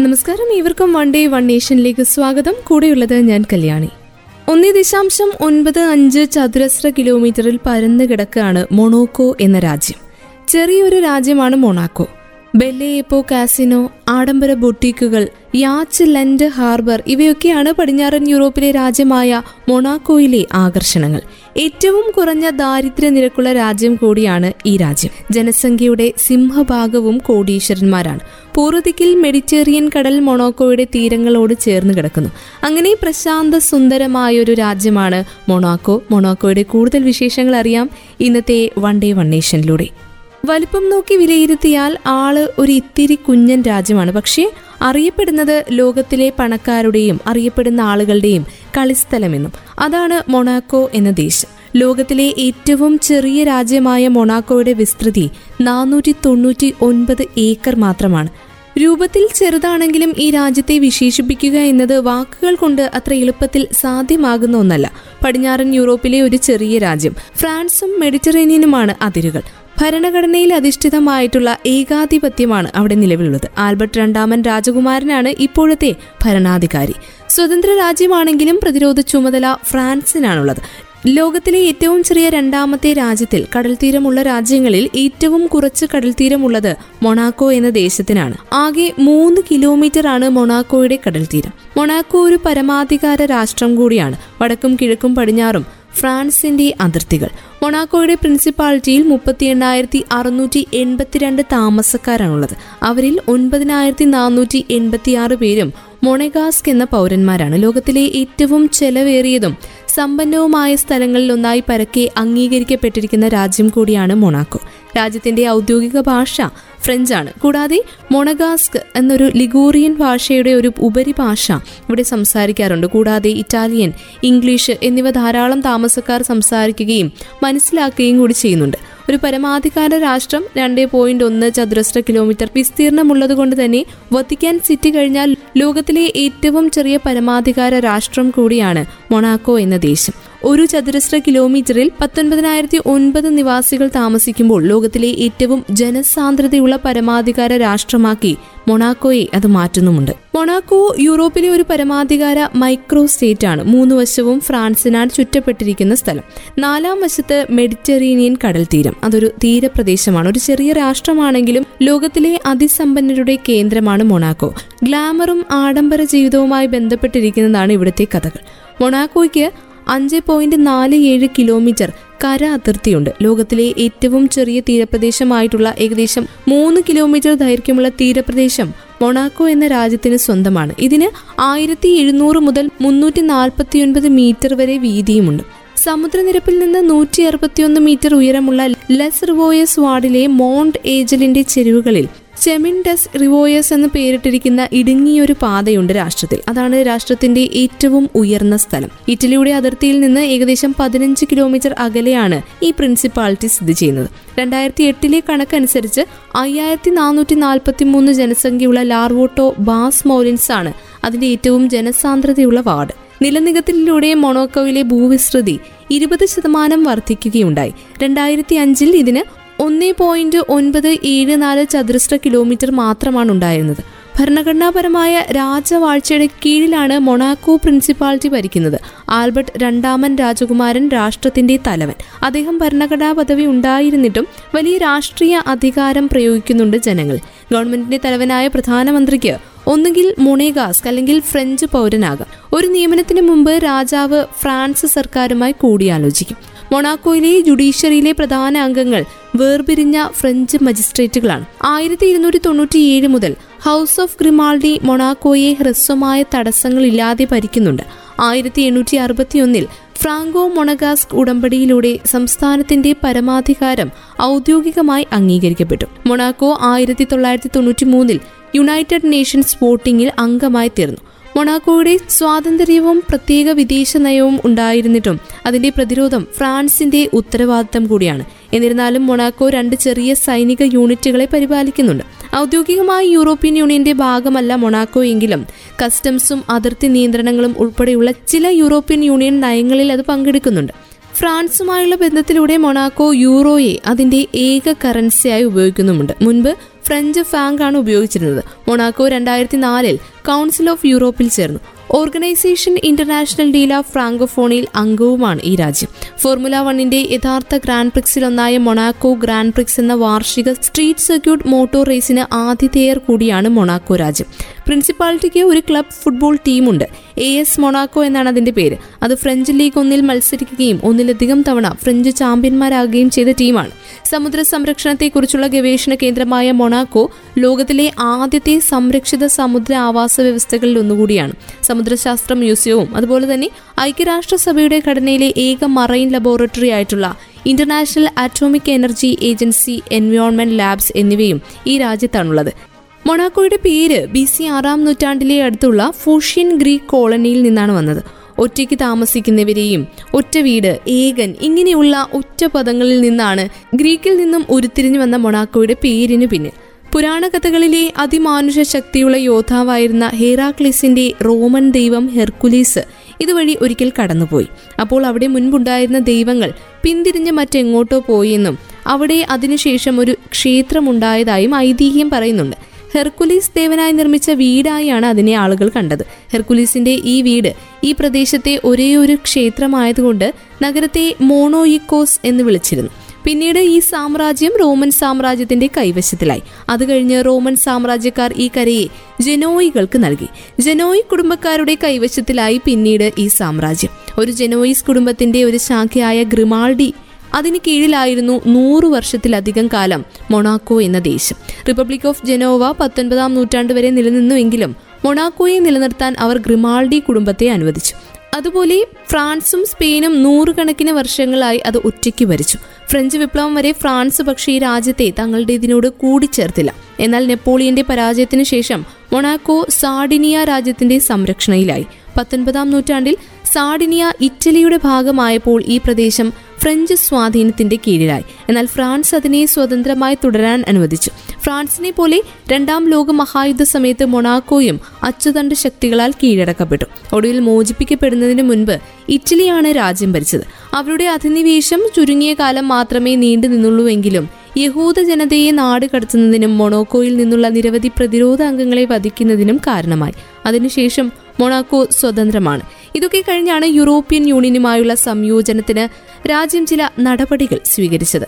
നമസ്കാരം. ഇവർക്കും one day one നേഷനിലേക്ക് സ്വാഗതം. കൂടെയുള്ളത് ഞാൻ കല്യാണി. ഒന്നേ ദശാംശം ഒൻപത് അഞ്ച് ചതുരശ്ര കിലോമീറ്ററിൽ പരന്നു കിടക്കുകയാണ് മൊണോക്കോ എന്ന രാജ്യം. ചെറിയൊരു രാജ്യമാണ് മൊണാക്കോ. ബെല്ലേപ്പോ കാസിനോ ആഡംബര ബൊട്ടീക്കുകൾ യാച്ച് ലൻഡ് ഹാർബർ ഇവയൊക്കെയാണ് പടിഞ്ഞാറൻ യൂറോപ്പിലെ രാജ്യമായ മൊണാക്കോയിലെ ആകർഷണങ്ങൾ. ഏറ്റവും കുറഞ്ഞ ദാരിദ്ര്യ നിരക്കുള്ള രാജ്യം കൂടിയാണ് ഈ രാജ്യം. ജനസംഖ്യയുടെ സിംഹഭാഗവും കോടീശ്വരന്മാരാണ്. പൂർവതിക്കിൽ മെഡിറ്റേറിയൻ കടൽ മൊണാക്കോയുടെ തീരങ്ങളോട് ചേർന്ന് കിടക്കുന്നു. അങ്ങനെ പ്രശാന്ത സുന്ദരമായ ഒരു രാജ്യമാണ് മൊണാക്കോ. മൊണാക്കോയുടെ കൂടുതൽ വിശേഷങ്ങൾ അറിയാം ഇന്നത്തെ വൺ ഡേ വൺ നേഷനിലൂടെ. വലിപ്പം നോക്കി വിലയിരുത്തിയാൽ ആൾ ഒരു ഇത്തിരി കുഞ്ഞൻ രാജ്യമാണ്. പക്ഷേ അറിയപ്പെടുന്നത് ലോകത്തിലെ പണക്കാരുടെയും അറിയപ്പെടുന്ന ആളുകളുടെയും കളിസ്ഥലമെന്നും. അതാണ് മൊണാക്കോ എന്ന ദേശം. ലോകത്തിലെ ഏറ്റവും ചെറിയ രാജ്യമായ മൊണാക്കോയുടെ വിസ്തൃതി നാനൂറ്റി തൊണ്ണൂറ്റി ഒൻപത് ഏക്കർ മാത്രമാണ്. രൂപത്തിൽ ചെറുതാണെങ്കിലും ഈ രാജ്യത്തെ വിശേഷിപ്പിക്കുക എന്നത് വാക്കുകൾ കൊണ്ട് അത്ര എളുപ്പത്തിൽ സാധ്യമാകുന്ന ഒന്നല്ല. പടിഞ്ഞാറൻ യൂറോപ്പിലെ ഒരു ചെറിയ രാജ്യം ഫ്രാൻസും മെഡിറ്ററേനിയനുമാണ് അതിരുകൾ. ഭരണഘടനയിൽ അധിഷ്ഠിതമായിട്ടുള്ള ഏകാധിപത്യമാണ് അവിടെ നിലവിലുള്ളത്. ആൽബർട്ട് രണ്ടാമൻ രാജകുമാരനാണ് ഇപ്പോഴത്തെ ഭരണാധികാരി. സ്വതന്ത്ര രാജ്യമാണെങ്കിലും പ്രതിരോധ ചുമതല ഫ്രാൻസിനാണുള്ളത്. ലോകത്തിലെ ഏറ്റവും ചെറിയ രണ്ടാമത്തെ രാജ്യത്തിൽ കടൽത്തീരമുള്ള രാജ്യങ്ങളിൽ ഏറ്റവും കുറച്ച് കടൽത്തീരമുള്ളത് മൊണാക്കോ എന്ന ദേശത്തിനാണ്. ആകെ മൂന്ന് കിലോമീറ്റർ ആണ് മൊണാക്കോയുടെ കടൽത്തീരം. മൊണാക്കോ ഒരു പരമാധികാര രാഷ്ട്രം കൂടിയാണ്. വടക്കും കിഴക്കും പടിഞ്ഞാറും ഫ്രാൻസിന്റെ അതിർത്തികൾ. മൊണാക്കോയുടെ പ്രിൻസിപ്പാലിറ്റിയിൽ മുപ്പത്തി എണ്ണായിരത്തി അറുന്നൂറ്റി എൺപത്തിരണ്ട് താമസക്കാരാണുള്ളത്. അവരിൽ ഒൻപതിനായിരത്തി നാനൂറ്റി എൺപത്തിയാറ് പേരും മൊണഗാസ്ക് എന്ന പൗരന്മാരാണ്. ലോകത്തിലെ ഏറ്റവും ചെലവേറിയതും സമ്പന്നവുമായ സ്ഥലങ്ങളിൽ ഒന്നായി പരക്കെ അംഗീകരിക്കപ്പെട്ടിരിക്കുന്ന രാജ്യം കൂടിയാണ് മൊണാക്കോ. രാജ്യത്തിന്റെ ഔദ്യോഗിക ഭാഷ ഫ്രഞ്ചാണ്. കൂടാതെ മൊണഗാസ്ക് എന്നൊരു ലിഗോറിയൻ ഭാഷയുടെ ഒരു ഉപരിഭാഷ ഇവിടെ സംസാരിക്കാറുണ്ട്. കൂടാതെ ഇറ്റാലിയൻ ഇംഗ്ലീഷ് എന്നിവ ധാരാളം താമസക്കാർ സംസാരിക്കുകയും മനസ്സിലാക്കുകയും കൂടി ചെയ്യുന്നുണ്ട്. ഒരു പരമാധികാര രാഷ്ട്രം രണ്ടേ പോയിന്റ് ഒന്ന് ചതുരശ്ര കിലോമീറ്റർ വിസ്തീർണമുള്ളത് കൊണ്ട് തന്നെ വത്തിക്കാൻ സിറ്റി കഴിഞ്ഞാൽ ലോകത്തിലെ ഏറ്റവും ചെറിയ പരമാധികാര രാഷ്ട്രം കൂടിയാണ് മൊണാക്കോ എന്ന ദേശം. ഒരു ചതുരശ്ര കിലോമീറ്ററിൽ പത്തൊൻപതിനായിരത്തി ഒൻപത് നിവാസികൾ താമസിക്കുമ്പോൾ ലോകത്തിലെ ഏറ്റവും ജനസാന്ദ്രതയുള്ള പരമാധികാര രാഷ്ട്രമാക്കി മൊണാക്കോയെ അത് മാറ്റുന്നുമുണ്ട്. മൊണാക്കോ യൂറോപ്പിലെ ഒരു പരമാധികാര മൈക്രോ സ്റ്റേറ്റ് ആണ് മൂന്ന് വശവും ഫ്രാൻസിനാൽ ചുറ്റപ്പെട്ടിരിക്കുന്ന സ്ഥലം. നാലാം വശത്ത് മെഡിറ്ററേനിയൻ കടൽ തീരം അതൊരു തീരപ്രദേശമാണ്. ഒരു ചെറിയ രാഷ്ട്രമാണെങ്കിലും ലോകത്തിലെ അതിസമ്പന്നരുടെ കേന്ദ്രമാണ് മൊണാക്കോ. ഗ്ലാമറും ആഡംബര ജീവിതവുമായി ബന്ധപ്പെട്ടിരിക്കുന്നതാണ് ഇവിടുത്തെ കഥകൾ. മൊണാക്കോയ്ക്ക് അഞ്ച് പോയിന്റ് നാല് ഏഴ് കിലോമീറ്റർ കര അതിർത്തിയുണ്ട്. ലോകത്തിലെ ഏറ്റവും ചെറിയ തീരപ്രദേശമായിട്ടുള്ള ഏകദേശം മൂന്ന് കിലോമീറ്റർ ദൈർഘ്യമുള്ള തീരപ്രദേശം മൊണാക്കോ എന്ന രാജ്യത്തിന് സ്വന്തമാണ്. ഇതിന് ആയിരത്തി എഴുന്നൂറ് മുതൽ മുന്നൂറ്റി നാൽപ്പത്തിയൊൻപത് മീറ്റർ വരെ വീതിയുമുണ്ട്. സമുദ്രനിരപ്പിൽ നിന്ന് നൂറ്റി അറുപത്തിയൊന്ന് മീറ്റർ ഉയരമുള്ള ലെസ് റിവോയസ് വാർഡിലെ മോണ്ട് ഏജലിന്റെ ചെരുവുകളിൽ ചെമിൻഡസ് റിവോയസ് എന്ന് പേരിട്ടിരിക്കുന്ന ഇടുങ്ങിയൊരു പാതയുണ്ട് രാഷ്ട്രത്തിൽ. അതാണ് രാഷ്ട്രത്തിന്റെ ഏറ്റവും ഉയർന്ന സ്ഥലം. ഇറ്റലിയുടെ അതിർത്തിയിൽ നിന്ന് ഏകദേശം പതിനഞ്ച് കിലോമീറ്റർ അകലെയാണ് ഈ പ്രിൻസിപ്പാലിറ്റി സ്ഥിതി ചെയ്യുന്നത്. രണ്ടായിരത്തി എട്ടിലെ കണക്കനുസരിച്ച് അയ്യായിരത്തി നാനൂറ്റി നാൽപ്പത്തി മൂന്ന് ജനസംഖ്യയുള്ള ലാർവോട്ടോ ബാസ് മൗലിൻസ് ആണ് അതിന്റെ ഏറ്റവും ജനസാന്ദ്രതയുള്ള വാർഡ്. നിലനികത്തിലൂടെ മൊണോക്കോയിലെ ഭൂവിസ്തൃതി ഇരുപത് ശതമാനം വർദ്ധിക്കുകയുണ്ടായി. രണ്ടായിരത്തി അഞ്ചിൽ ഇതിന് ഒന്നേ പോയിന്റ് ഒൻപത് ഏഴ് നാല് ചതുരശ്ര കിലോമീറ്റർ മാത്രമാണ് ഉണ്ടായിരുന്നത്. ഭരണഘടനാപരമായ രാജവാഴ്ചയുടെ കീഴിലാണ് മൊണാക്കോ പ്രിൻസിപ്പാലിറ്റി ഭരിക്കുന്നത്. ആൽബർട്ട് രണ്ടാമൻ രാജകുമാരൻ രാഷ്ട്രത്തിന്റെ തലവൻ. അദ്ദേഹം ഭരണഘടനാ പദവി ഉണ്ടായിരുന്നിട്ടും വലിയ രാഷ്ട്രീയ അധികാരം പ്രയോഗിക്കുന്നുണ്ട് ജനങ്ങൾ. ഗവൺമെന്റിന്റെ തലവനായ പ്രധാനമന്ത്രിക്ക് ഒന്നുകിൽ മൊണേഗാസ്ക് അല്ലെങ്കിൽ ഫ്രഞ്ച് പൗരനാകാം. ഒരു നിയമനത്തിന് മുമ്പ് രാജാവ് ഫ്രാൻസ് സർക്കാരുമായി കൂടിയാലോചിക്കും. മൊണാക്കോയിലെ ജുഡീഷ്യറിയിലെ പ്രധാന അംഗങ്ങൾ വേർപിരിഞ്ഞ ഫ്രഞ്ച് മജിസ്ട്രേറ്റുകളാണ്. ആയിരത്തി ഇരുന്നൂറ്റി തൊണ്ണൂറ്റിയേഴ് മുതൽ ഹൗസ് ഓഫ് ഗ്രിമാൾഡി മൊണാക്കോയെ ഹ്രസ്വമായ തടസ്സങ്ങളില്ലാതെ ഭരിക്കുന്നുണ്ട്. ആയിരത്തി എണ്ണൂറ്റി അറുപത്തിയൊന്നിൽ ഫ്രാങ്കോ മൊണഗാസ്ക് ഉടമ്പടിയിലൂടെ സംസ്ഥാനത്തിന്റെ പരമാധികാരം ഔദ്യോഗികമായി അംഗീകരിക്കപ്പെട്ടു. മൊണാക്കോ ആയിരത്തി തൊള്ളായിരത്തി തൊണ്ണൂറ്റി മൂന്നിൽ യുണൈറ്റഡ് നേഷൻസ് വോട്ടിംഗിൽ അംഗമായി തീർന്നു. മൊണാക്കോയുടെ സ്വാതന്ത്ര്യവും പ്രത്യേക വിദേശ നയവും ഉണ്ടായിരുന്നിട്ടും അതിന്റെ പ്രതിരോധം ഫ്രാൻസിന്റെ ഉത്തരവാദിത്തം കൂടിയാണ്. എന്നിരുന്നാലും മൊണാക്കോ രണ്ട് ചെറിയ സൈനിക യൂണിറ്റുകളെ പരിപാലിക്കുന്നുണ്ട്. ഔദ്യോഗികമായി യൂറോപ്യൻ യൂണിയന്റെ ഭാഗമല്ല മൊണാക്കോ എങ്കിലും കസ്റ്റംസും അതിർത്തി നിയന്ത്രണങ്ങളും ഉൾപ്പെടെയുള്ള ചില യൂറോപ്യൻ യൂണിയൻ നയങ്ങളിൽ അത് പങ്കെടുക്കുന്നുണ്ട്. ഫ്രാൻസുമായുള്ള ബന്ധത്തിലൂടെ മൊണാക്കോ യൂറോയെ അതിന്റെ ഏക കറൻസിയായി ഉപയോഗിക്കുന്നുമുണ്ട്. മുൻപ് ഫ്രഞ്ച് ഫാങ്ക് ആണ് ഉപയോഗിച്ചിരുന്നത്. മൊണാക്കോ രണ്ടായിരത്തി നാലിൽ കൗൺസിൽ ഓഫ് യൂറോപ്പിൽ ചേർന്നു. ഓർഗനൈസേഷൻ ഇന്റർനാഷണൽ ഡീൽ ഓഫ് ഫ്രാങ്കോഫോണിയിൽ അംഗവുമാണ് ഈ രാജ്യം. ഫോർമുല വണ്ണിന്റെ യഥാർത്ഥ ഗ്രാൻഡ് പ്രിക്സിലൊന്നായ മൊണാക്കോ ഗ്രാൻഡ് പ്രിക്സ് എന്ന വാർഷിക സ്ട്രീറ്റ് സർക്യൂട്ട് മോട്ടോർ റേസിന് ആതിഥേയർ കൂടിയാണ് മൊണാക്കോ രാജ്യം. പ്രിൻസിപ്പാലിറ്റിക്ക് ഒരു ക്ലബ് ഫുട്ബോൾ ടീമുണ്ട്. എ എസ് മൊണാക്കോ എന്നാണ് അതിന്റെ പേര്. അത് ഫ്രഞ്ച് ലീഗ് ഒന്നിൽ മത്സരിക്കുകയും ഒന്നിലധികം തവണ ഫ്രഞ്ച് ചാമ്പ്യന്മാരാകുകയും ചെയ്ത ടീമാണ്. സമുദ്ര സംരക്ഷണത്തെക്കുറിച്ചുള്ള ഗവേഷണ കേന്ദ്രമായ മൊണാക്കോ ലോകത്തിലെ ആദ്യത്തെ സംരക്ഷിത സമുദ്ര ആവാസ വ്യവസ്ഥകളിൽ ഒന്നുകൂടിയാണ്. സമുദ്രശാസ്ത്ര മ്യൂസിയവും അതുപോലെ തന്നെ ഐക്യരാഷ്ട്രസഭയുടെ ഘടനയിലെ ഏക മറൈൻ ലബോറട്ടറി ആയിട്ടുള്ള international atomic energy agency environment labs എന്നിവയും ഈ രാജ്യത്താണുള്ളത്. മൊണാക്കോയുടെ പേര് ബി സി ആറാം നൂറ്റാണ്ടിലെ അടുത്തുള്ള ഫൂഷ്യൻ ഗ്രീക്ക് കോളനിയിൽ നിന്നാണ് വന്നത്. ഒറ്റയ്ക്ക് താമസിക്കുന്നവരെയും ഒറ്റ വീട് ഏകൻ ഇങ്ങനെയുള്ള ഒറ്റ പദങ്ങളിൽ നിന്നാണ് ഗ്രീക്കിൽ നിന്നും ഉരുത്തിരിഞ്ഞു വന്ന മൊണാക്കോയുടെ പേരിനു പിന്നിൽ. പുരാണ കഥകളിലെ അതിമാനുഷ ശക്തിയുള്ള യോദ്ധാവായിരുന്ന ഹേറാക്ലിസിന്റെ റോമൻ ദൈവം ഹെർക്കുലീസ് ഇതുവഴി ഒരിക്കൽ കടന്നുപോയി. അപ്പോൾ അവിടെ മുൻപുണ്ടായിരുന്ന ദൈവങ്ങൾ പിന്തിരിഞ്ഞ് മറ്റെങ്ങോട്ടോ പോയെന്നും അവിടെ അതിനുശേഷം ഒരു ക്ഷേത്രമുണ്ടായതായും ഐതിഹ്യം പറയുന്നുണ്ട്. ഹെർക്കുലീസ് ദേവനായി നിർമ്മിച്ച വീടായാണ് അതിനെ ആളുകൾ കണ്ടത്. ഹെർക്കുലീസിന്റെ ഈ വീട് ഈ പ്രദേശത്തെ ഒരേ ഒരു ക്ഷേത്രമായതുകൊണ്ട് നഗരത്തെ മോണോയിക്കോസ് എന്ന് വിളിച്ചിരുന്നു. പിന്നീട് ഈ സാമ്രാജ്യം റോമൻ സാമ്രാജ്യത്തിന്റെ കൈവശത്തിലായി. അത് കഴിഞ്ഞ് റോമൻ സാമ്രാജ്യക്കാർ ഈ കരയെ ജനോയികൾക്ക് നൽകി. ജനോയി കുടുംബക്കാരുടെ കൈവശത്തിലായി പിന്നീട് ഈ സാമ്രാജ്യം. ഒരു ജനോയിസ് കുടുംബത്തിന്റെ ഒരു ശാഖയായ ഗ്രിമാൾഡി അതിന് കീഴിലായിരുന്നു നൂറു വർഷത്തിലധികം കാലം മൊണാക്കോ എന്ന ദേശം. റിപ്പബ്ലിക് ഓഫ് ജനോവ പത്തൊൻപതാം നൂറ്റാണ്ട് വരെ നിലനിന്നുവെങ്കിലും മൊണാക്കോയെ നിലനിർത്താൻ അവർ ഗ്രിമാൾഡി കുടുംബത്തെ അനുവദിച്ചു. അതുപോലെ ഫ്രാൻസും സ്പെയിനും നൂറുകണക്കിന് വർഷങ്ങളായി അത് ഒറ്റയ്ക്ക് ഭരിച്ചു. ഫ്രഞ്ച് വിപ്ലവം വരെ ഫ്രാൻസ് പക്ഷേ ഈ രാജ്യത്തെ തങ്ങളുടെ ഇതിനോട് കൂടിച്ചേർത്തില്ല. എന്നാൽ നെപ്പോളിയന്റെ പരാജയത്തിനു ശേഷം മൊണാക്കോ സാഡിനിയ രാജ്യത്തിന്റെ സംരക്ഷണയിലായി. പത്തൊൻപതാം നൂറ്റാണ്ടിൽ സാഡിനിയ ഇറ്റലിയുടെ ഭാഗമായപ്പോൾ ഈ പ്രദേശം ഫ്രഞ്ച് സ്വാധീനത്തിന്റെ കീഴിലായി. എന്നാൽ ഫ്രാൻസ് അതിനെ സ്വതന്ത്രമായി തുടരാൻ അനുവദിച്ചു. ഫ്രാൻസിനെ പോലെ രണ്ടാം ലോക മഹായുദ്ധ സമയത്ത് മൊണാക്കോയും അച്ചുതണ്ട് ശക്തികളാൽ കീഴടക്കപ്പെട്ടു. ഒടുവിൽ മോചിപ്പിക്കപ്പെടുന്നതിന് മുൻപ് ഇറ്റലിയാണ് രാജ്യം ഭരിച്ചത്. അവരുടെ അധിനിവേശം ചുരുങ്ങിയ കാലം മാത്രമേ നീണ്ടു നിന്നുള്ളൂവെങ്കിലും യഹൂദ ജനതയെ നാട് കടത്തുന്നതിനും മൊണോക്കോയിൽ നിന്നുള്ള നിരവധി പ്രതിരോധ അംഗങ്ങളെ വധിക്കുന്നതിനും കാരണമായി. അതിനുശേഷം മൊണാക്കോ സ്വതന്ത്രമാണ്. ഇതൊക്കെ കഴിഞ്ഞാണ് യൂറോപ്യൻ യൂണിയനുമായുള്ള സംയോജനത്തിന് രാജ്യം ചില നടപടികൾ സ്വീകരിച്ചത്.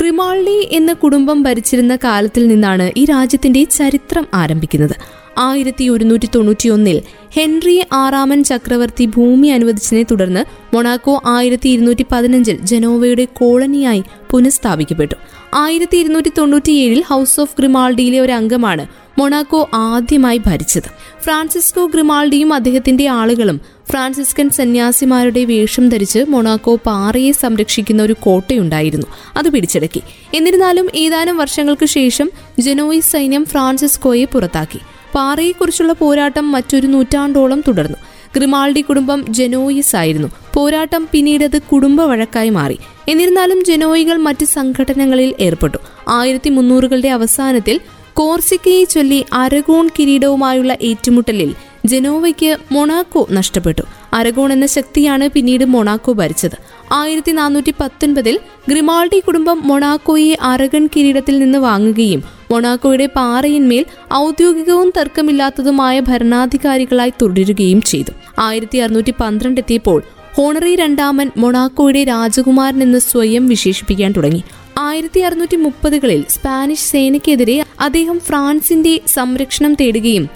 ക്രിമാൾഡി എന്ന കുടുംബം ഭരിച്ചിരുന്ന കാലത്തിൽ നിന്നാണ് ഈ രാജ്യത്തിന്റെ ചരിത്രം ആരംഭിക്കുന്നത്. ആയിരത്തി ഒരുന്നൂറ്റി തൊണ്ണൂറ്റിയൊന്നിൽ ഹെൻറി ആറാമൻ ചക്രവർത്തി ഭൂമി അനുവദിച്ചതിനെ തുടർന്ന് മൊണാക്കോ ആയിരത്തി ഇരുന്നൂറ്റി പതിനഞ്ചിൽ ജനോവയുടെ കോളനിയായി പുനഃസ്ഥാപിക്കപ്പെട്ടു. ആയിരത്തി ഇരുന്നൂറ്റി തൊണ്ണൂറ്റിയേഴിൽ ഹൗസ് ഓഫ് ഗ്രിമാൾഡിയിലെ ഒരു അംഗമാണ് മൊണാക്കോ ആദ്യമായി ഭരിച്ചത്. ഫ്രാൻസിസ്കോ ഗ്രിമാൾഡിയും അദ്ദേഹത്തിന്റെ ആളുകളും ഫ്രാൻസിസ്കൻ സന്യാസിമാരുടെ വേഷം ധരിച്ച് മൊണാക്കോ പാറയെ സംരക്ഷിക്കുന്ന ഒരു കോട്ടയുണ്ടായിരുന്നു. അത് പിടിച്ചെടുക്കി. എന്നിരുന്നാലും ഏതാനും വർഷങ്ങൾക്ക് ശേഷം ജനോയി സൈന്യം ഫ്രാൻസിസ്കോയെ പുറത്താക്കി. പാറയെക്കുറിച്ചുള്ള പോരാട്ടം മറ്റൊരു നൂറ്റാണ്ടോളം തുടർന്നു. ഗ്രിമാൾഡി കുടുംബം ജനോയിസ് ആയിരുന്നു പോരാട്ടം പിന്നീട് അത് കുടുംബ വഴക്കായി മാറി. എന്നിരുന്നാലും ജനോയികൾ മറ്റ് സംഘടനകളിൽ ഏർപ്പെട്ടു. ആയിരത്തി മുന്നൂറുകളുടെ അവസാനത്തിൽ കോർസിക്കയെ ചൊല്ലി അരഗോൺ കിരീടവുമായുള്ള ഏറ്റുമുട്ടലിൽ ജനോവയ്ക്ക് മൊണാക്കോ നഷ്ടപ്പെട്ടു. അരഗോൺ എന്ന ശക്തിയാണ് പിന്നീട് മൊണാക്കോ ഭരിച്ചത്. ആയിരത്തി നാനൂറ്റി പത്തൊൻപതിൽ ഗ്രിമാൾഡി കുടുംബം മൊണാക്കോയെ അരഗൺ കിരീടത്തിൽ നിന്ന് വാങ്ങുകയും മൊണാക്കോയുടെ പാറയിന്മേൽ ഔദ്യോഗികവും തർക്കമില്ലാത്തതുമായ ഭരണാധികാരികളായി തുടരുകയും ചെയ്തു. ആയിരത്തി അറുന്നൂറ്റി പന്ത്രണ്ട് എത്തിയപ്പോൾ ഹോണറി രണ്ടാമൻ മൊണാക്കോയുടെ രാജകുമാരൻ എന്ന് സ്വയം വിശേഷിപ്പിക്കാൻ തുടങ്ങി. ആയിരത്തി അറുന്നൂറ്റി മുപ്പതുകളിൽ സ്പാനിഷ് സേനയ്ക്കെതിരെ അദ്ദേഹം ഫ്രാൻസിന്റെ സംരക്ഷണം തേടുകയും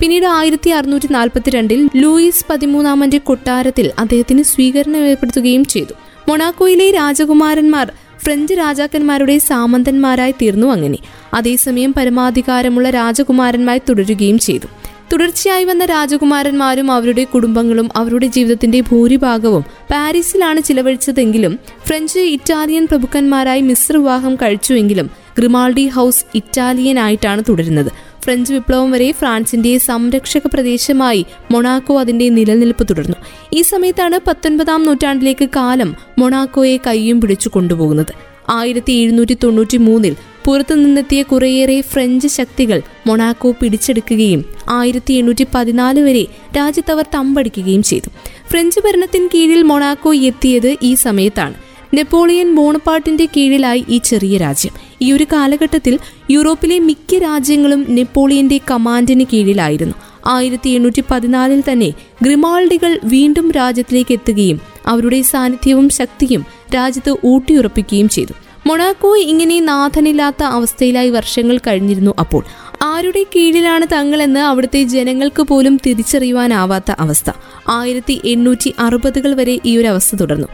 പിന്നീട് ആയിരത്തി അറുന്നൂറ്റി നാൽപ്പത്തിരണ്ടിൽ ലൂയിസ് പതിമൂന്നാമന്റെ കൊട്ടാരത്തിൽ അദ്ദേഹത്തിന് സ്വീകരണം ഏർപ്പെടുത്തുകയും ചെയ്തു. മൊണാക്കോയിലെ രാജകുമാരന്മാർ ഫ്രഞ്ച് രാജാക്കന്മാരുടെ സാമന്തന്മാരായി തീർന്നു അങ്ങനെ. അതേസമയം പരമാധികാരമുള്ള രാജകുമാരന്മാരായി തുടരുകയും ചെയ്തു. തുടർച്ചയായി വന്ന രാജകുമാരന്മാരും അവരുടെ കുടുംബങ്ങളും അവരുടെ ജീവിതത്തിന്റെ ഭൂരിഭാഗവും പാരീസിലാണ് ചിലവഴിച്ചതെങ്കിലും ഫ്രഞ്ച് ഇറ്റാലിയൻ പ്രഭുക്കന്മാരായി മിശ്ര വിവാഹം കഴിച്ചുവെങ്കിലും ഗ്രിമാൾഡി ഹൗസ് ഇറ്റാലിയൻ ആയിട്ടാണ് തുടരുന്നത്. ഫ്രഞ്ച് വിപ്ലവം വരെ ഫ്രാൻസിന്റെ സംരക്ഷക പ്രദേശമായി മൊണാക്കോ അതിന്റെ നിലനിൽപ്പ് തുടർന്നു. ഈ സമയത്താണ് പത്തൊൻപതാം നൂറ്റാണ്ടിലേക്ക് കാലം മൊണാക്കോയെ കയ്യും പിടിച്ചു കൊണ്ടുപോകുന്നത്. ആയിരത്തി എഴുന്നൂറ്റി തൊണ്ണൂറ്റി മൂന്നിൽ പുറത്തുനിന്നെത്തിയ കുറേയേറെ ഫ്രഞ്ച് ശക്തികൾ മൊണാക്കോ പിടിച്ചെടുക്കുകയും ആയിരത്തി എണ്ണൂറ്റി പതിനാല് വരെ രാജ്യത്തവർ തമ്പടിക്കുകയും ചെയ്തു. ഫ്രഞ്ച് ഭരണത്തിൻ കീഴിൽ മൊണാക്കോ എത്തിയത് ഈ സമയത്താണ്. നെപ്പോളിയൻ ബോണപ്പാട്ടിന്റെ കീഴിലായി ഈ ചെറിയ രാജ്യം. ഈ ഒരു കാലഘട്ടത്തിൽ യൂറോപ്പിലെ മിക്ക രാജ്യങ്ങളും നെപ്പോളിയന്റെ കമാൻഡിന് കീഴിലായിരുന്നു. ആയിരത്തി എണ്ണൂറ്റി പതിനാലിൽ തന്നെ ഗ്രിമാൾഡികൾ വീണ്ടും രാജ്യത്തിലേക്ക് എത്തുകയും അവരുടെ സാന്നിധ്യവും ശക്തിയും രാജ്യത്ത് ഊട്ടിയുറപ്പിക്കുകയും ചെയ്തു. മൊണാക്കോ ഇങ്ങനെ നാഥനില്ലാത്ത അവസ്ഥയിലായി വർഷങ്ങൾ കഴിഞ്ഞിരുന്നു അപ്പോൾ. ആരുടെ കീഴിലാണ് തങ്ങളെന്ന് അവിടുത്തെ ജനങ്ങൾക്ക് പോലും തിരിച്ചറിയുവാനാവാത്ത അവസ്ഥ. ആയിരത്തി എണ്ണൂറ്റി അറുപതുകൾ വരെ ഈ ഒരു അവസ്ഥ തുടർന്നു.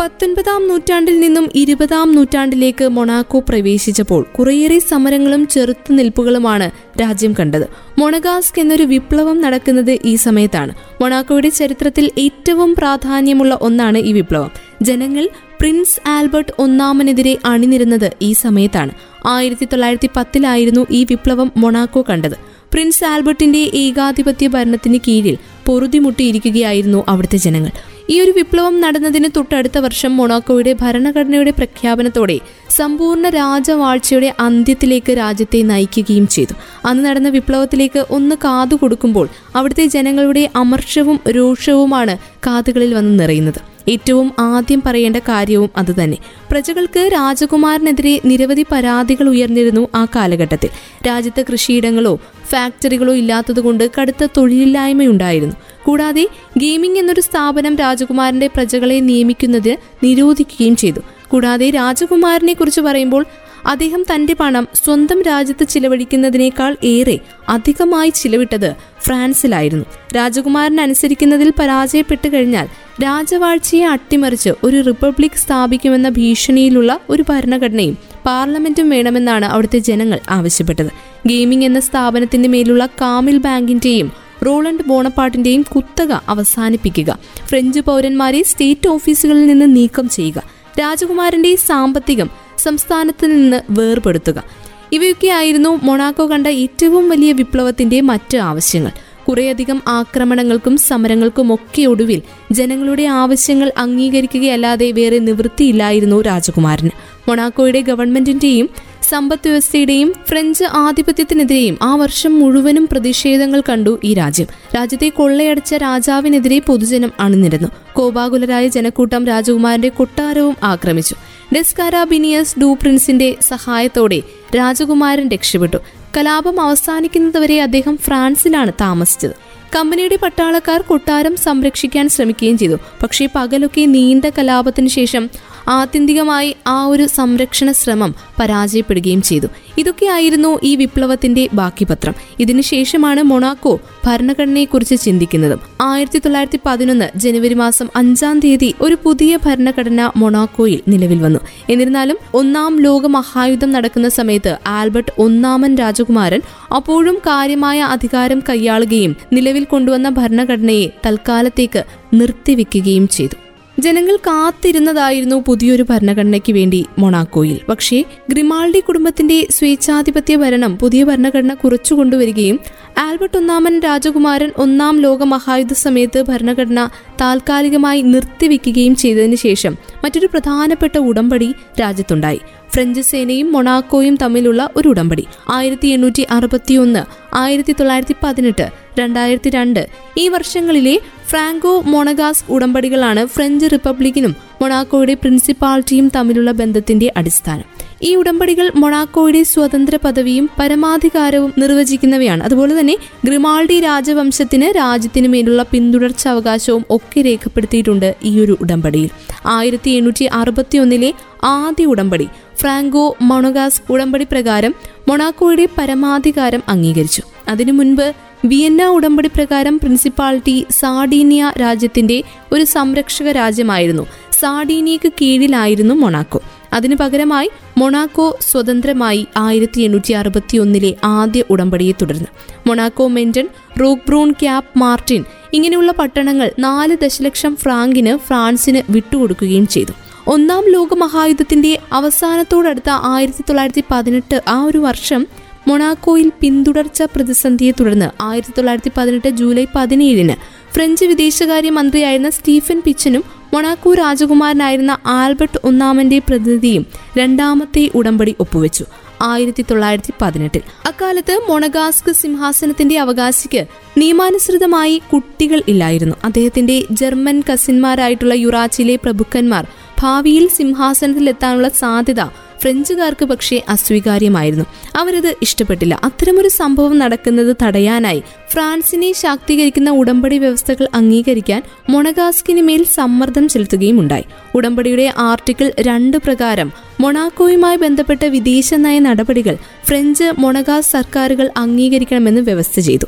പത്തൊൻപതാം നൂറ്റാണ്ടിൽ നിന്നും ഇരുപതാം നൂറ്റാണ്ടിലേക്ക് മൊണാക്കോ പ്രവേശിച്ചപ്പോൾ കുറേയേറെ സമരങ്ങളും ചെറുത്തുനിൽപ്പുകളുമാണ് രാജ്യം കണ്ടത്. മൊണഗാസ്ക് എന്നൊരു വിപ്ലവം നടക്കുന്നത് ഈ സമയത്താണ്. മൊണാക്കോയുടെ ചരിത്രത്തിൽ ഏറ്റവും പ്രാധാന്യമുള്ള ഒന്നാണ് ഈ വിപ്ലവം. ജനങ്ങൾ പ്രിൻസ് ആൽബർട്ട് ഒന്നാമനെതിരെ അണിനിരുന്നത് ഈ സമയത്താണ്. ആയിരത്തി തൊള്ളായിരത്തി പത്തിലായിരുന്നു ഈ വിപ്ലവം മൊണാക്കോ കണ്ടത്. പ്രിൻസ് ആൽബർട്ടിന്റെ ഏകാധിപത്യ ഭരണത്തിന് കീഴിൽ പൊറുതിമുട്ടിയിരിക്കുകയായിരുന്നു അവിടുത്തെ ജനങ്ങൾ. ഈ ഒരു വിപ്ലവം നടന്നതിന് തൊട്ടടുത്ത വർഷം മൊണാക്കോയുടെ ഭരണഘടനയുടെ പ്രഖ്യാപനത്തോടെ സമ്പൂർണ രാജവാഴ്ചയുടെ അന്ത്യത്തിലേക്ക് രാജ്യത്തെ നയിക്കുകയും ചെയ്തു. അന്ന് നടന്ന വിപ്ലവത്തിലേക്ക് ഒന്ന് കാതു കൊടുക്കുമ്പോൾ അവിടുത്തെ ജനങ്ങളുടെ അമർഷവും രൂക്ഷവുമാണ് കാതുകളിൽ വന്ന് നിറയുന്നത്. ഏറ്റവും ആദ്യം പറയേണ്ട കാര്യവും അതുതന്നെ. പ്രജകൾക്ക് രാജകുമാരനെതിരെ നിരവധി പരാതികൾ ഉയർന്നിരുന്നു ആ കാലഘട്ടത്തിൽ. രാജ്യത്ത് കൃഷിയിടങ്ങളോ ഫാക്ടറികളോ ഇല്ലാത്തതുകൊണ്ട് കടുത്ത തൊഴിലില്ലായ്മയുണ്ടായിരുന്നു. കൂടാതെ ഗെയിമിംഗ് എന്നൊരു സ്ഥാപനം രാജകുമാരന്റെ പ്രജകളെ നിയമിക്കുന്നത് നിരോധിക്കുകയും ചെയ്തു. കൂടാതെ രാജകുമാരനെ കുറിച്ച് പറയുമ്പോൾ അദ്ദേഹം തന്റെ പണം സ്വന്തം രാജ്യത്ത് ചിലവഴിക്കുന്നതിനേക്കാൾ ഏറെ അധികമായി ചിലവിട്ടത് ഫ്രാൻസിലായിരുന്നു. രാജകുമാരൻ അനുസരിക്കുന്നതിൽ പരാജയപ്പെട്ടു കഴിഞ്ഞാൽ രാജവാഴ്ചയെ അട്ടിമറിച്ച് ഒരു റിപ്പബ്ലിക് സ്ഥാപിക്കുമെന്ന ഭീഷണിയിലുള്ള ഒരു ഭരണഘടനയും പാർലമെന്റും വേണമെന്നാണ് അവിടുത്തെ ജനങ്ങൾ ആവശ്യപ്പെട്ടത്. ഗെയിമിംഗ് എന്ന സ്ഥാപനത്തിന്റെ മേലുള്ള കാമിൽ ബാങ്കിന്റെയും റോളണ്ട് ബോണപ്പാട്ടിന്റെയും കുത്തക അവസാനിപ്പിക്കുക. ഫ്രഞ്ച് പൗരന്മാരെ സ്റ്റേറ്റ് ഓഫീസുകളിൽ നിന്ന് നീക്കം ചെയ്യുക. രാജകുമാരന്റെ സാമ്പത്തികം സംസ്ഥാനത്ത് നിന്ന് വേർപെടുത്തുക. ഇവയൊക്കെയായിരുന്നു മൊണാക്കോ കണ്ട ഏറ്റവും വലിയ വിപ്ലവത്തിന്റെ മറ്റ് ആവശ്യങ്ങൾ. കുറേയധികം ആക്രമണങ്ങൾക്കും സമരങ്ങൾക്കും ഒക്കെ ഒടുവിൽ ജനങ്ങളുടെ ആവശ്യങ്ങൾ അംഗീകരിക്കുകയല്ലാതെ വേറെ നിവൃത്തിയില്ലായിരുന്നു രാജകുമാരന് മൊണാക്കോയുടെ ഗവൺമെന്റിന്റെയും സമ്പദ് വ്യവസ്ഥയുടെയും ഫ്രഞ്ച് ആധിപത്യത്തിനെതിരെയും ആ വർഷം മുഴുവനും പ്രതിഷേധങ്ങൾ കണ്ടു ഈ രാജ്യം. രാജ്യത്തെ കൊള്ളയടച്ച രാജാവിനെതിരെ പൊതുജനം അണിനിരന്നു. കോപാകുലരായ ജനക്കൂട്ടം രാജകുമാരന്റെ കൊട്ടാരവും ആക്രമിച്ചു. ഡെസ്കാരാബിനിയസ് ഡൂ പ്രിൻസിന്റെ സഹായത്തോടെ രാജകുമാരൻ രക്ഷപ്പെട്ടു. കലാപം അവസാനിക്കുന്നതുവരെ അദ്ദേഹം ഫ്രാൻസിലാണ് താമസിച്ചത്. കമ്പനിയുടെ പട്ടാളക്കാർ കൊട്ടാരം സംരക്ഷിക്കാൻ ശ്രമിക്കുകയും ചെയ്തു. പക്ഷേ പകലൊക്കെ നീണ്ട കലാപത്തിന് ശേഷം ആത്യന്തികമായി ആ ഒരു സംരക്ഷണ ശ്രമം പരാജയപ്പെടുകയും ചെയ്തു. ഇതൊക്കെയായിരുന്നു ഈ വിപ്ലവത്തിന്റെ ബാക്കി പത്രം ഇതിനുശേഷമാണ് മൊണാക്കോ ഭരണഘടനയെക്കുറിച്ച് ചിന്തിക്കുന്നതും. ആയിരത്തി തൊള്ളായിരത്തി പതിനൊന്ന് ജനുവരി മാസം അഞ്ചാം തീയതി ഒരു പുതിയ ഭരണഘടന മൊണാക്കോയിൽ നിലവിൽ വന്നു. എന്നിരുന്നാലും ഒന്നാം ലോക മഹായുദ്ധം നടക്കുന്ന സമയത്ത് ആൽബർട്ട് ഒന്നാമൻ രാജകുമാരൻ അപ്പോഴും കാര്യമായ അധികാരം കൈയാളുകയും നിലവിൽ കൊണ്ടുവന്ന ഭരണഘടനയെ തൽക്കാലത്തേക്ക് നിർത്തിവെക്കുകയും ചെയ്തു. ജനങ്ങൾ കാത്തിരുന്നതായിരുന്നു പുതിയൊരു ഭരണഘടനയ്ക്ക് വേണ്ടി മൊണാക്കോയിൽ. പക്ഷേ ഗ്രിമാൾഡി കുടുംബത്തിന്റെ സ്വേച്ഛാധിപത്യ ഭരണം പുതിയ ഭരണഘടന കുറച്ചു കൊണ്ടുവരികയും ആൽബർട്ട് ഒന്നാമൻ രാജകുമാരൻ ഒന്നാം ലോക മഹായുദ്ധ സമയത്ത് ഭരണഘടന താൽക്കാലികമായി നിർത്തിവെക്കുകയും ചെയ്തതിനു ശേഷം മറ്റൊരു പ്രധാനപ്പെട്ട ഉടമ്പടി രാജ്യത്തുണ്ടായി. ഫ്രഞ്ച് സേനയും മൊണാക്കോയും തമ്മിലുള്ള ഒരു ഉടമ്പടി. ആയിരത്തി എണ്ണൂറ്റി അറുപത്തി ഒന്ന് ആയിരത്തി തൊള്ളായിരത്തി പതിനെട്ട് രണ്ടായിരത്തി രണ്ട് ഈ വർഷങ്ങളിലെ ഫ്രാങ്കോ മൊണഗാസ് ഉടമ്പടികളാണ് ഫ്രഞ്ച് റിപ്പബ്ലിക്കിനും മൊണാക്കോയുടെ പ്രിൻസിപ്പാലിറ്റിയും തമ്മിലുള്ള ബന്ധത്തിന്റെ അടിസ്ഥാനം. ഈ ഉടമ്പടികൾ മൊണാക്കോയുടെ സ്വതന്ത്ര പദവിയും പരമാധികാരവും നിർവചിക്കുന്നവയാണ്. അതുപോലെ തന്നെ ഗ്രിമാൾഡി രാജവംശത്തിന് രാജ്യത്തിന് മേലുള്ള പിന്തുടർച്ച അവകാശവും ഒക്കെ രേഖപ്പെടുത്തിയിട്ടുണ്ട് ഈ ഒരു ഉടമ്പടിയിൽ. ആയിരത്തി എണ്ണൂറ്റി അറുപത്തി ഒന്നിലെ ആദ്യ ഉടമ്പടി ഫ്രാങ്കോ മൊണഗാസ് ഉടമ്പടി പ്രകാരം മൊണാക്കോയുടെ പരമാധികാരം അംഗീകരിച്ചു. അതിനു മുൻപ് വിയന്ന ഉടമ്പടി പ്രകാരം പ്രിൻസിപ്പാലിറ്റി സാഡീനിയ രാജ്യത്തിന്റെ ഒരു സംരക്ഷക രാജ്യമായിരുന്നു. സാഡീനിയക്ക് കീഴിലായിരുന്നു മൊണാക്കോ. അതിനു പകരമായി മൊണാക്കോ സ്വതന്ത്രമായി ആയിരത്തി എണ്ണൂറ്റി അറുപത്തി ഒന്നിലെ ആദ്യ ഉടമ്പടിയെ തുടർന്ന്. Monaco Menton Roquebrune Cap Martin ഇങ്ങനെയുള്ള പട്ടണങ്ങൾ നാല് ദശലക്ഷം ഫ്രാങ്കിന് ഫ്രാൻസിന് വിട്ടുകൊടുക്കുകയും ചെയ്തു. ഒന്നാം ലോക മഹായുദ്ധത്തിന്റെ അവസാനത്തോടടുത്ത ആയിരത്തി തൊള്ളായിരത്തി പതിനെട്ട് ആ ഒരു വർഷം മൊണാക്കോയിൽ പിന്തുടർച്ച പ്രതിസന്ധിയെ തുടർന്ന് ആയിരത്തി തൊള്ളായിരത്തി പതിനെട്ട് ജൂലൈ പതിനേഴിന് ഫ്രഞ്ച് വിദേശകാര്യ മന്ത്രിയായിരുന്ന സ്റ്റീഫൻ പിച്ചനും മൊണാക്കോ രാജകുമാരനായിരുന്ന ആൽബർട്ട് ഒന്നാമന്റെ പ്രതിനിധിയും രണ്ടാമത്തെ ഉടമ്പടി ഒപ്പുവെച്ചു ആയിരത്തി തൊള്ളായിരത്തി പതിനെട്ടിൽ അക്കാലത്ത് മൊണഗാസ്ക് സിംഹാസനത്തിന്റെ അവകാശിക്ക് നിയമാനുസൃതമായി കുട്ടികൾ ഇല്ലായിരുന്നു. അദ്ദേഹത്തിന്റെ ജർമ്മൻ കസിന്മാരായിട്ടുള്ള യുറാച്ചിലെ പ്രഭുക്കന്മാർ ഭാവിയിൽ സിംഹാസനത്തിലെത്താനുള്ള സാധ്യത ഫ്രഞ്ചുകാർക്ക് പക്ഷേ അസ്വീകാര്യമായിരുന്നു. അവരത് ഇഷ്ടപ്പെട്ടില്ല. അത്തരമൊരു സംഭവം നടക്കുന്നത് തടയാനായി ഫ്രാൻസിനെ ശാക്തീകരിക്കുന്ന ഉടമ്പടി വ്യവസ്ഥകൾ അംഗീകരിക്കാൻ മൊണഗാസ്കിന് മേൽ സമ്മർദ്ദം ചെലുത്തുകയും ഉണ്ടായി ഉടമ്പടിയുടെ ആർട്ടിക്കിൾ രണ്ട് പ്രകാരം മൊണാക്കോയുമായി ബന്ധപ്പെട്ട വിദേശ നയ നടപടികൾ ഫ്രഞ്ച് മൊണഗാസ് സർക്കാരുകൾ അംഗീകരിക്കണമെന്ന് വ്യവസ്ഥ ചെയ്തു.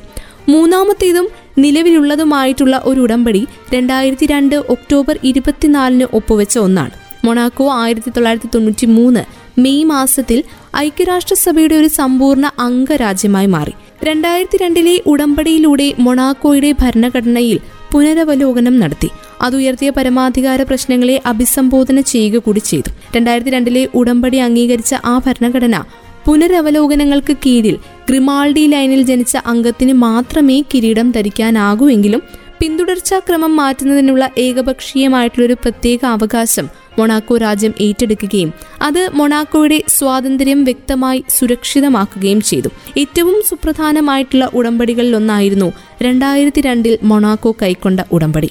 മൂന്നാമത്തേതും നിലവിലുള്ളതുമായിട്ടുള്ള ഒരു ഉടമ്പടി രണ്ടായിരത്തി രണ്ട് ഒക്ടോബർ ഇരുപത്തിനാലിന് ഒപ്പുവെച്ച ഒന്നാണ്. മൊണാക്കോ ആയിരത്തി തൊള്ളായിരത്തി തൊണ്ണൂറ്റി മൂന്ന് മെയ് മാസത്തിൽ ഐക്യരാഷ്ട്രസഭയുടെ ഒരു സമ്പൂർണ അംഗരാജ്യമായി മാറി. രണ്ടായിരത്തി രണ്ടിലെ ഉടമ്പടിയിലൂടെ മൊണാക്കോയുടെ ഭരണഘടനയിൽ പുനരവലോകനം നടത്തി. അതുയർത്തിയ പരമാധികാര പ്രശ്നങ്ങളെ അഭിസംബോധന ചെയ്യുക കൂടി ചെയ്തു. രണ്ടായിരത്തി രണ്ടിലെ ഉടമ്പടി അംഗീകരിച്ച ആ ഭരണഘടന പുനരവലോകനങ്ങൾക്ക് കീഴിൽ ഗ്രിമാൾഡി ലൈനിൽ ജനിച്ച അംഗത്തിന് മാത്രമേ കിരീടം ധരിക്കാനാകൂ എങ്കിലും പിന്തുടർച്ചാ ക്രമം മാറ്റുന്നതിനുള്ള ഏകപക്ഷീയമായിട്ടുള്ളൊരു പ്രത്യേക അവകാശം മൊണാക്കോ രാജ്യം ഏറ്റെടുക്കുകയും അത് മൊണാക്കോയുടെ സ്വാതന്ത്ര്യം വ്യക്തമായി സുരക്ഷിതമാക്കുകയും ചെയ്തു. ഏറ്റവും സുപ്രധാനമായിട്ടുള്ള ഉടമ്പടികളിലൊന്നായിരുന്നു രണ്ടായിരത്തി രണ്ടിൽ മൊണാക്കോ കൈക്കൊണ്ട ഉടമ്പടി.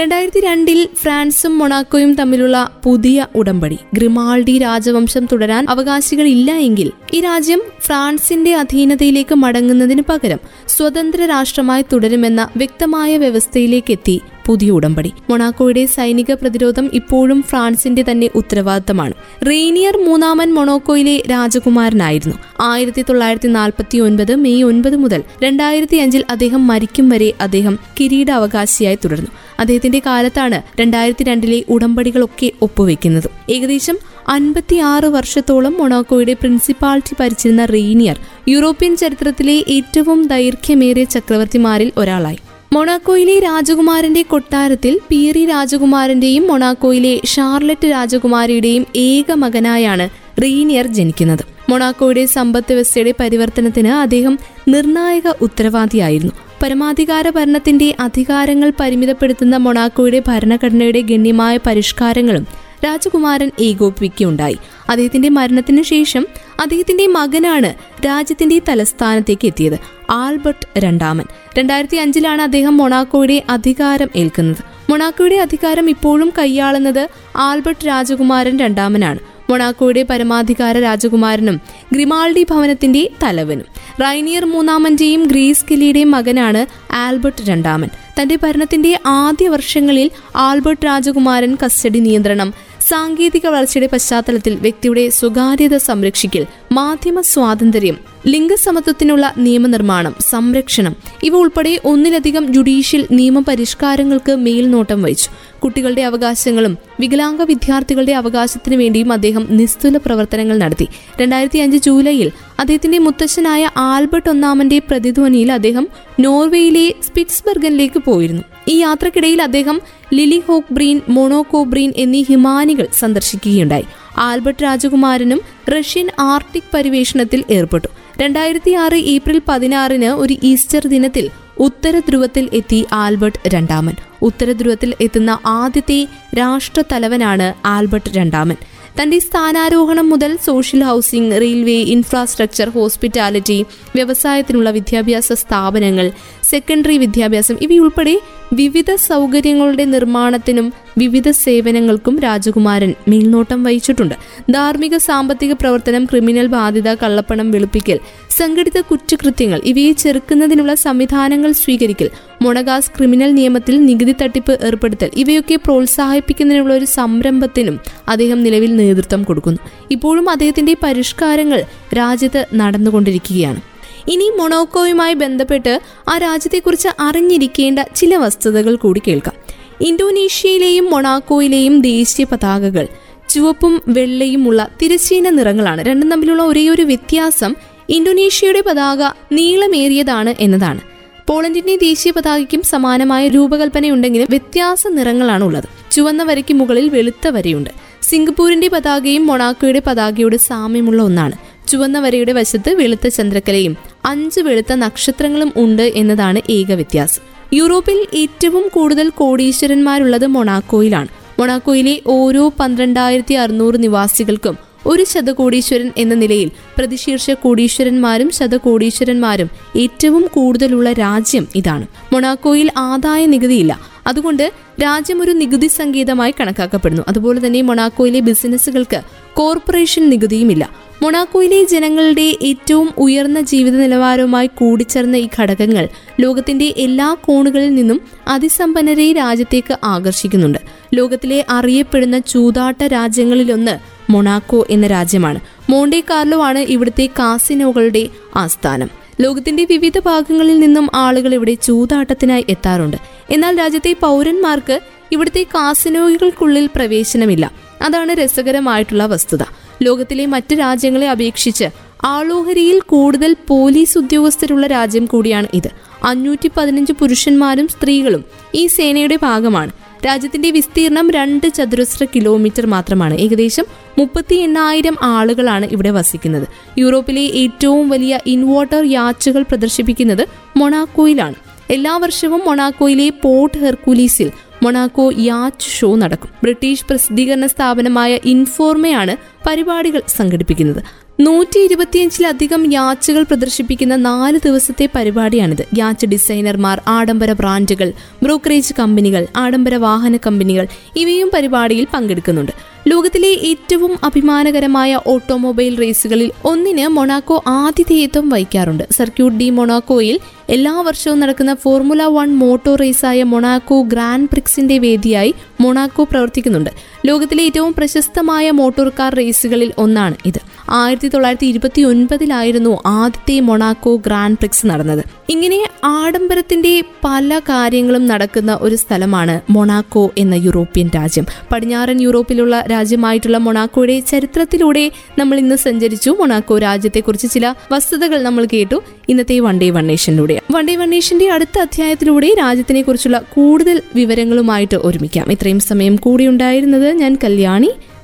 രണ്ടായിരത്തി രണ്ടിൽ ഫ്രാൻസും മൊണാക്കോയും തമ്മിലുള്ള പുതിയ ഉടമ്പടി. ഗ്രിമാൾഡി രാജവംശം തുടരാൻ അവകാശികളില്ല എങ്കിൽ ഈ രാജ്യം ഫ്രാൻസിന്റെ അധീനതയിലേക്ക് മടങ്ങുന്നതിന് പകരം സ്വതന്ത്ര രാഷ്ട്രമായി തുടരുമെന്ന വ്യക്തമായ വ്യവസ്ഥയിലേക്ക് എത്തി പുതിയ ഉടമ്പടി. മൊണാക്കോയുടെ സൈനിക പ്രതിരോധം ഇപ്പോഴും ഫ്രാൻസിന്റെ തന്നെ ഉത്തരവാദിത്തമാണ്. റെയ്നിയർ മൂന്നാമൻ മൊണോക്കോയിലെ രാജകുമാരനായിരുന്നു. ആയിരത്തി തൊള്ളായിരത്തി നാൽപ്പത്തി ഒൻപത് മെയ് ഒൻപത് മുതൽ രണ്ടായിരത്തി അഞ്ചിൽ അദ്ദേഹം മരിക്കും വരെ അദ്ദേഹം കിരീടാവകാശിയായി തുടർന്നു. അദ്ദേഹത്തിന്റെ കാലത്താണ് രണ്ടായിരത്തി രണ്ടിലെ ഉടമ്പടികളൊക്കെ ഒപ്പുവെക്കുന്നത്. ഏകദേശം അൻപത്തിയാറ് വർഷത്തോളം മൊണാക്കോയുടെ പ്രിൻസിപ്പാലിറ്റി ഭരിച്ചിരുന്ന റെയ്നിയർ യൂറോപ്യൻ ചരിത്രത്തിലെ ഏറ്റവും ദൈർഘ്യമേറിയ ചക്രവർത്തിമാരിൽ ഒരാളായി. മൊണാക്കോയിലെ രാജകുമാരന്റെ കൊട്ടാരത്തിൽ പീറി രാജകുമാരന്റെയും മൊണാക്കോയിലെ ഷാർലറ്റ് രാജകുമാരിയുടെയും ഏക മകനായാണ് റീനിയർ ജനിക്കുന്നത്. മൊണാക്കോയുടെ സമ്പദ് വ്യവസ്ഥയുടെ പരിവർത്തനത്തിന് അദ്ദേഹം നിർണായക ഉത്തരവാദിയായിരുന്നു. പരമാധികാര ഭരണത്തിന്റെ അധികാരങ്ങൾ പരിമിതപ്പെടുത്തുന്ന മൊണാക്കോയുടെ ഭരണഘടനയുടെ ഗണ്യമായ പരിഷ്കാരങ്ങളും രാജകുമാരൻ ഏകോപിപ്പിക്കുകയുണ്ടായി. അദ്ദേഹത്തിന്റെ മരണത്തിന് ശേഷം അദ്ദേഹത്തിന്റെ മകനാണ് രാജ്യത്തിന്റെ തലസ്ഥാനത്തേക്ക് എത്തിയത്. ആൽബർട്ട് രണ്ടാമൻ. രണ്ടായിരത്തി അഞ്ചിലാണ് അദ്ദേഹം മൊണാക്കോയുടെ അധികാരം ഏൽക്കുന്നത്. മൊണാക്കോയുടെ അധികാരം ഇപ്പോഴും കൈയാളുന്നത് ആൽബർട്ട് രാജകുമാരൻ രണ്ടാമനാണ്. മൊണാക്കോയുടെ പരമാധികാര രാജകുമാരനും ഗ്രിമാൾഡി ഭവനത്തിന്റെ തലവനും. റൈനിയർ മൂന്നാമന്റെയും ഗ്രീസ് കിലിയുടെയും മകനാണ് ആൽബർട്ട് രണ്ടാമൻ. തന്റെ ഭരണത്തിന്റെ ആദ്യ വർഷങ്ങളിൽ ആൽബർട്ട് രാജകുമാരൻ കസ്റ്റഡി നിയന്ത്രണം സാങ്കേതിക വളർച്ചയുടെ പശ്ചാത്തലത്തിൽ വ്യക്തിയുടെ സ്വകാര്യത സംരക്ഷിക്കൽ മാധ്യമ സ്വാതന്ത്ര്യം ലിംഗസമത്വത്തിനുള്ള നിയമനിർമ്മാണം സംരക്ഷണം ഇവ ഉൾപ്പെടെ ഒന്നിലധികം ജുഡീഷ്യൽ നിയമപരിഷ്കാരങ്ങൾക്ക് മേൽനോട്ടം വഹിച്ചു. കുട്ടികളുടെ അവകാശങ്ങളും വികലാംഗ വിദ്യാർത്ഥികളുടെ അവകാശത്തിനു വേണ്ടിയും അദ്ദേഹം നിസ്തുല പ്രവർത്തനങ്ങൾ നടത്തി. രണ്ടായിരത്തി അഞ്ച് ജൂലൈയിൽ അദ്ദേഹത്തിന്റെ മുത്തശ്ശനായ ആൽബർട്ട് ഒന്നാമന്റെ പ്രതിധ്വനിയിൽ അദ്ദേഹം നോർവേയിലെ സ്പിറ്റ്സ്ബർഗനിലേക്ക് പോയിരുന്നു. ഈ യാത്രക്കിടയിൽ അദ്ദേഹം Lily hoc breen Monaco breen എന്നീ ഹിമാനികൾ സന്ദർശിക്കുകയുണ്ടായി. ആൽബർട്ട് രാജകുമാരനും റഷ്യൻ ആർട്ടിക് പരിവേഷണത്തിൽ ഏർപ്പെട്ടു. രണ്ടായിരത്തി ആറ് ഏപ്രിൽ പതിനാറിന് ഒരു ഈസ്റ്റർ ദിനത്തിൽ ഉത്തര ധ്രുവത്തിൽ എത്തി ആൽബർട്ട് രണ്ടാമൻ. ഉത്തര ധ്രുവത്തിൽ എത്തുന്ന ആദ്യത്തെ രാഷ്ട്രതലവനാണ് ആൽബർട്ട് രണ്ടാമൻ. തന്റെ സ്ഥാനാരോഹണം മുതൽ social housing railway infrastructure hospitality വ്യവസായത്തിനുള്ള വിദ്യാഭ്യാസ സ്ഥാപനങ്ങൾ സെക്കൻഡറി വിദ്യാഭ്യാസം. ഇവയുൾപ്പെടെ വിവിധ സൗകര്യങ്ങളുടെ നിർമ്മാണത്തിനും വിവിധ സേവനങ്ങൾക്കും രാജകുമാരൻ മേൽനോട്ടം വഹിച്ചിട്ടുണ്ട്. ധാർമ്മിക സാമ്പത്തിക പ്രവർത്തനം ക്രിമിനൽ ബാധ്യത കള്ളപ്പണം വെളുപ്പിക്കൽ സംഘടിത കുറ്റകൃത്യങ്ങൾ ഇവയെ ചെറുക്കുന്നതിനുള്ള സംവിധാനങ്ങൾ സ്വീകരിക്കൽ മൊണഗാസ് ക്രിമിനൽ നിയമത്തിൽ നികുതി തട്ടിപ്പ് ഏർപ്പെടുത്തൽ ഇവയൊക്കെ പ്രോത്സാഹിപ്പിക്കുന്നതിനുള്ള ഒരു സംരംഭത്തിനും അദ്ദേഹം നിലവിൽ നേതൃത്വം കൊടുക്കുന്നു. ഇപ്പോഴും അദ്ദേഹത്തിന്റെ പരിഷ്കാരങ്ങൾ രാജ്യത്ത് നടന്നുകൊണ്ടിരിക്കുകയാണ്. ഇനി മൊണോക്കോയുമായി ബന്ധപ്പെട്ട് ആ രാജ്യത്തെക്കുറിച്ച് അറിഞ്ഞിരിക്കേണ്ട ചില വസ്തുതകൾ കൂടി കേൾക്കാം. ഇന്തോനേഷ്യയിലെയും മൊണാക്കോയിലെയും ദേശീയ പതാകകൾ ചുവപ്പും വെള്ളയും ഉള്ള തിരശ്ചീന നിറങ്ങളാണ്. രണ്ടും തമ്മിലുള്ള ഒരേ ഒരു വ്യത്യാസം ഇന്തോനേഷ്യയുടെ പതാക നീളമേറിയതാണ് എന്നതാണ്. പോളണ്ടിന്റെ ദേശീയ പതാകയ്ക്കും സമാനമായ രൂപകൽപ്പനയുണ്ടെങ്കിലും വ്യത്യാസ നിറങ്ങളാണ് ഉള്ളത്. ചുവന്ന വരയ്ക്ക് മുകളിൽ വെളുത്ത വരയുണ്ട്. സിംഗപ്പൂരിന്റെ പതാകയും മൊണാക്കോയുടെ പതാകയോട് സാമ്യമുള്ള ഒന്നാണ്. ചുവന്ന വരയുടെ വശത്ത് വെളുത്ത ചന്ദ്രക്കലയും അഞ്ച് വെളുത്ത നക്ഷത്രങ്ങളും ഉണ്ട് എന്നതാണ് ഏക വ്യത്യാസം. യൂറോപ്പിൽ ഏറ്റവും കൂടുതൽ കോടീശ്വരന്മാരുള്ളത് മൊണാക്കോയിലാണ്. മൊണാക്കോയിലെ ഓരോ പന്ത്രണ്ടായിരത്തി അറുന്നൂറ് നിവാസികൾക്കും ഒരു ശതകോടീശ്വരൻ എന്ന നിലയിൽ പ്രതിശീർഷ കോടീശ്വരന്മാരും ശതകോടീശ്വരന്മാരും ഏറ്റവും കൂടുതലുള്ള രാജ്യം ഇതാണ്. മൊണാക്കോയിൽ ആദായ നികുതിയില്ല. അതുകൊണ്ട് രാജ്യം ഒരു നികുതി സംഗീതമായി കണക്കാക്കപ്പെടുന്നു. അതുപോലെ തന്നെ മൊണാക്കോയിലെ ബിസിനസ്സുകൾക്ക് കോർപ്പറേഷൻ നികുതിയുമില്ല. മൊണാക്കോയിലെ ജനങ്ങളുടെ ഏറ്റവും ഉയർന്ന ജീവിത നിലവാരവുമായി കൂടിച്ചേർന്ന ഈ ഘടകങ്ങൾ ലോകത്തിന്റെ എല്ലാ കോണുകളിൽ നിന്നും അതിസമ്പന്നരെ രാജ്യത്തേക്ക് ആകർഷിക്കുന്നുണ്ട്. ലോകത്തിലെ അറിയപ്പെടുന്ന ചൂതാട്ട രാജ്യങ്ങളിലൊന്ന് മൊണാക്കോ എന്ന രാജ്യമാണ്. മോണ്ടെ കാർലോ ആണ് ഇവിടുത്തെ കാസിനോകളുടെ ആസ്ഥാനം. ലോകത്തിന്റെ വിവിധ ഭാഗങ്ങളിൽ നിന്നും ആളുകൾ ഇവിടെ ചൂതാട്ടത്തിനായി എത്താറുണ്ട്. എന്നാൽ രാജ്യത്തെ പൗരന്മാർക്ക് ഇവിടുത്തെ കാസിനോകൾക്കുള്ളിൽ പ്രവേശനമില്ല. അതാണ് രസകരമായിട്ടുള്ള വസ്തുത. ലോകത്തിലെ മറ്റ് രാജ്യങ്ങളെ അപേക്ഷിച്ച് ആളോഹരിയിൽ കൂടുതൽ പോലീസ് ഉദ്യോഗസ്ഥരുള്ള രാജ്യം കൂടിയാണ് ഇത്. അഞ്ഞൂറ്റി പതിനഞ്ച് പുരുഷന്മാരും സ്ത്രീകളും ഈ സേനയുടെ ഭാഗമാണ്. രാജ്യത്തിന്റെ വിസ്തീർണം രണ്ട് ചതുരശ്ര കിലോമീറ്റർ മാത്രമാണ്. ഏകദേശം മുപ്പത്തി എണ്ണായിരം ആളുകളാണ് ഇവിടെ വസിക്കുന്നത്. യൂറോപ്പിലെ ഏറ്റവും വലിയ ഇൻവോട്ടർ യാച്ചുകൾ പ്രദർശിപ്പിക്കുന്നത് മൊണാക്കോയിലാണ്. എല്ലാ വർഷവും മൊണാക്കോയിലെ പോർട്ട് ഹെർക്കുലീസിൽ മൊണാക്കോ യാച്ച് ഷോ നടക്കും. ബ്രിട്ടീഷ് പ്രസിദ്ധീകരണ സ്ഥാപനമായ ഇൻഫോർമയാണ് പരിപാടികൾ സംഘടിപ്പിക്കുന്നത്. നൂറ്റി ഇരുപത്തിയഞ്ചിലധികം യാച്ചുകൾ പ്രദർശിപ്പിക്കുന്ന നാല് ദിവസത്തെ പരിപാടിയാണിത്. യാച്ച് ഡിസൈനർമാർ ആഡംബര ബ്രാൻഡുകൾ ബ്രോക്കറേജ് കമ്പനികൾ ആഡംബര വാഹന കമ്പനികൾ ഇവയും പരിപാടിയിൽ പങ്കെടുക്കുന്നുണ്ട്. ലോകത്തിലെ ഏറ്റവും അഭിമാനകരമായ ഓട്ടോമൊബൈൽ റേസുകളിൽ ഒന്നിന് മൊണാക്കോ ആതിഥേയത്വം വഹിക്കാറുണ്ട്. സർക്യൂട്ട് ഡി മൊണാക്കോയിൽ എല്ലാ വർഷവും നടക്കുന്ന ഫോർമുല വൺ മോട്ടോർ റേസായ മൊണാക്കോ ഗ്രാൻഡ് പ്രിക്സിന്റെ വേദിയായി മൊണാക്കോ പ്രവർത്തിക്കുന്നുണ്ട്. ലോകത്തിലെ ഏറ്റവും പ്രശസ്തമായ മോട്ടോർ കാർ റേസുകളിൽ ഒന്നാണ് ഇത്. ആയിരത്തി തൊള്ളായിരത്തി ഇരുപത്തി ഒൻപതിലായിരുന്നു ആദ്യത്തെ മൊണാക്കോ ഗ്രാൻഡ് പ്രിക്സ് നടന്നത്. ഇങ്ങനെ ആഡംബരത്തിന്റെ പല കാര്യങ്ങളും നടക്കുന്ന ഒരു സ്ഥലമാണ് മൊണാക്കോ എന്ന യൂറോപ്യൻ രാജ്യം. പടിഞ്ഞാറൻ യൂറോപ്പിലുള്ള രാജ്യമായിട്ടുള്ള മൊണാക്കോയുടെ ചരിത്രത്തിലൂടെ നമ്മൾ ഇന്ന് സഞ്ചരിച്ചു. മൊണാക്കോ രാജ്യത്തെക്കുറിച്ച് ചില വസ്തുതകൾ നമ്മൾ കേട്ടു. ഇന്നത്തെ വൺ ഡേ വൺ നേഷനിലൂടെ. വൺ ഡേ അടുത്ത അധ്യായത്തിലൂടെ രാജ്യത്തിനെ കുറിച്ചുള്ള കൂടുതൽ വിവരങ്ങളുമായിട്ട് ഒരുമിക്കാം. ഇത്രയും സമയം കൂടി ഉണ്ടായിരുന്നത് ഞാൻ കല്യാണി.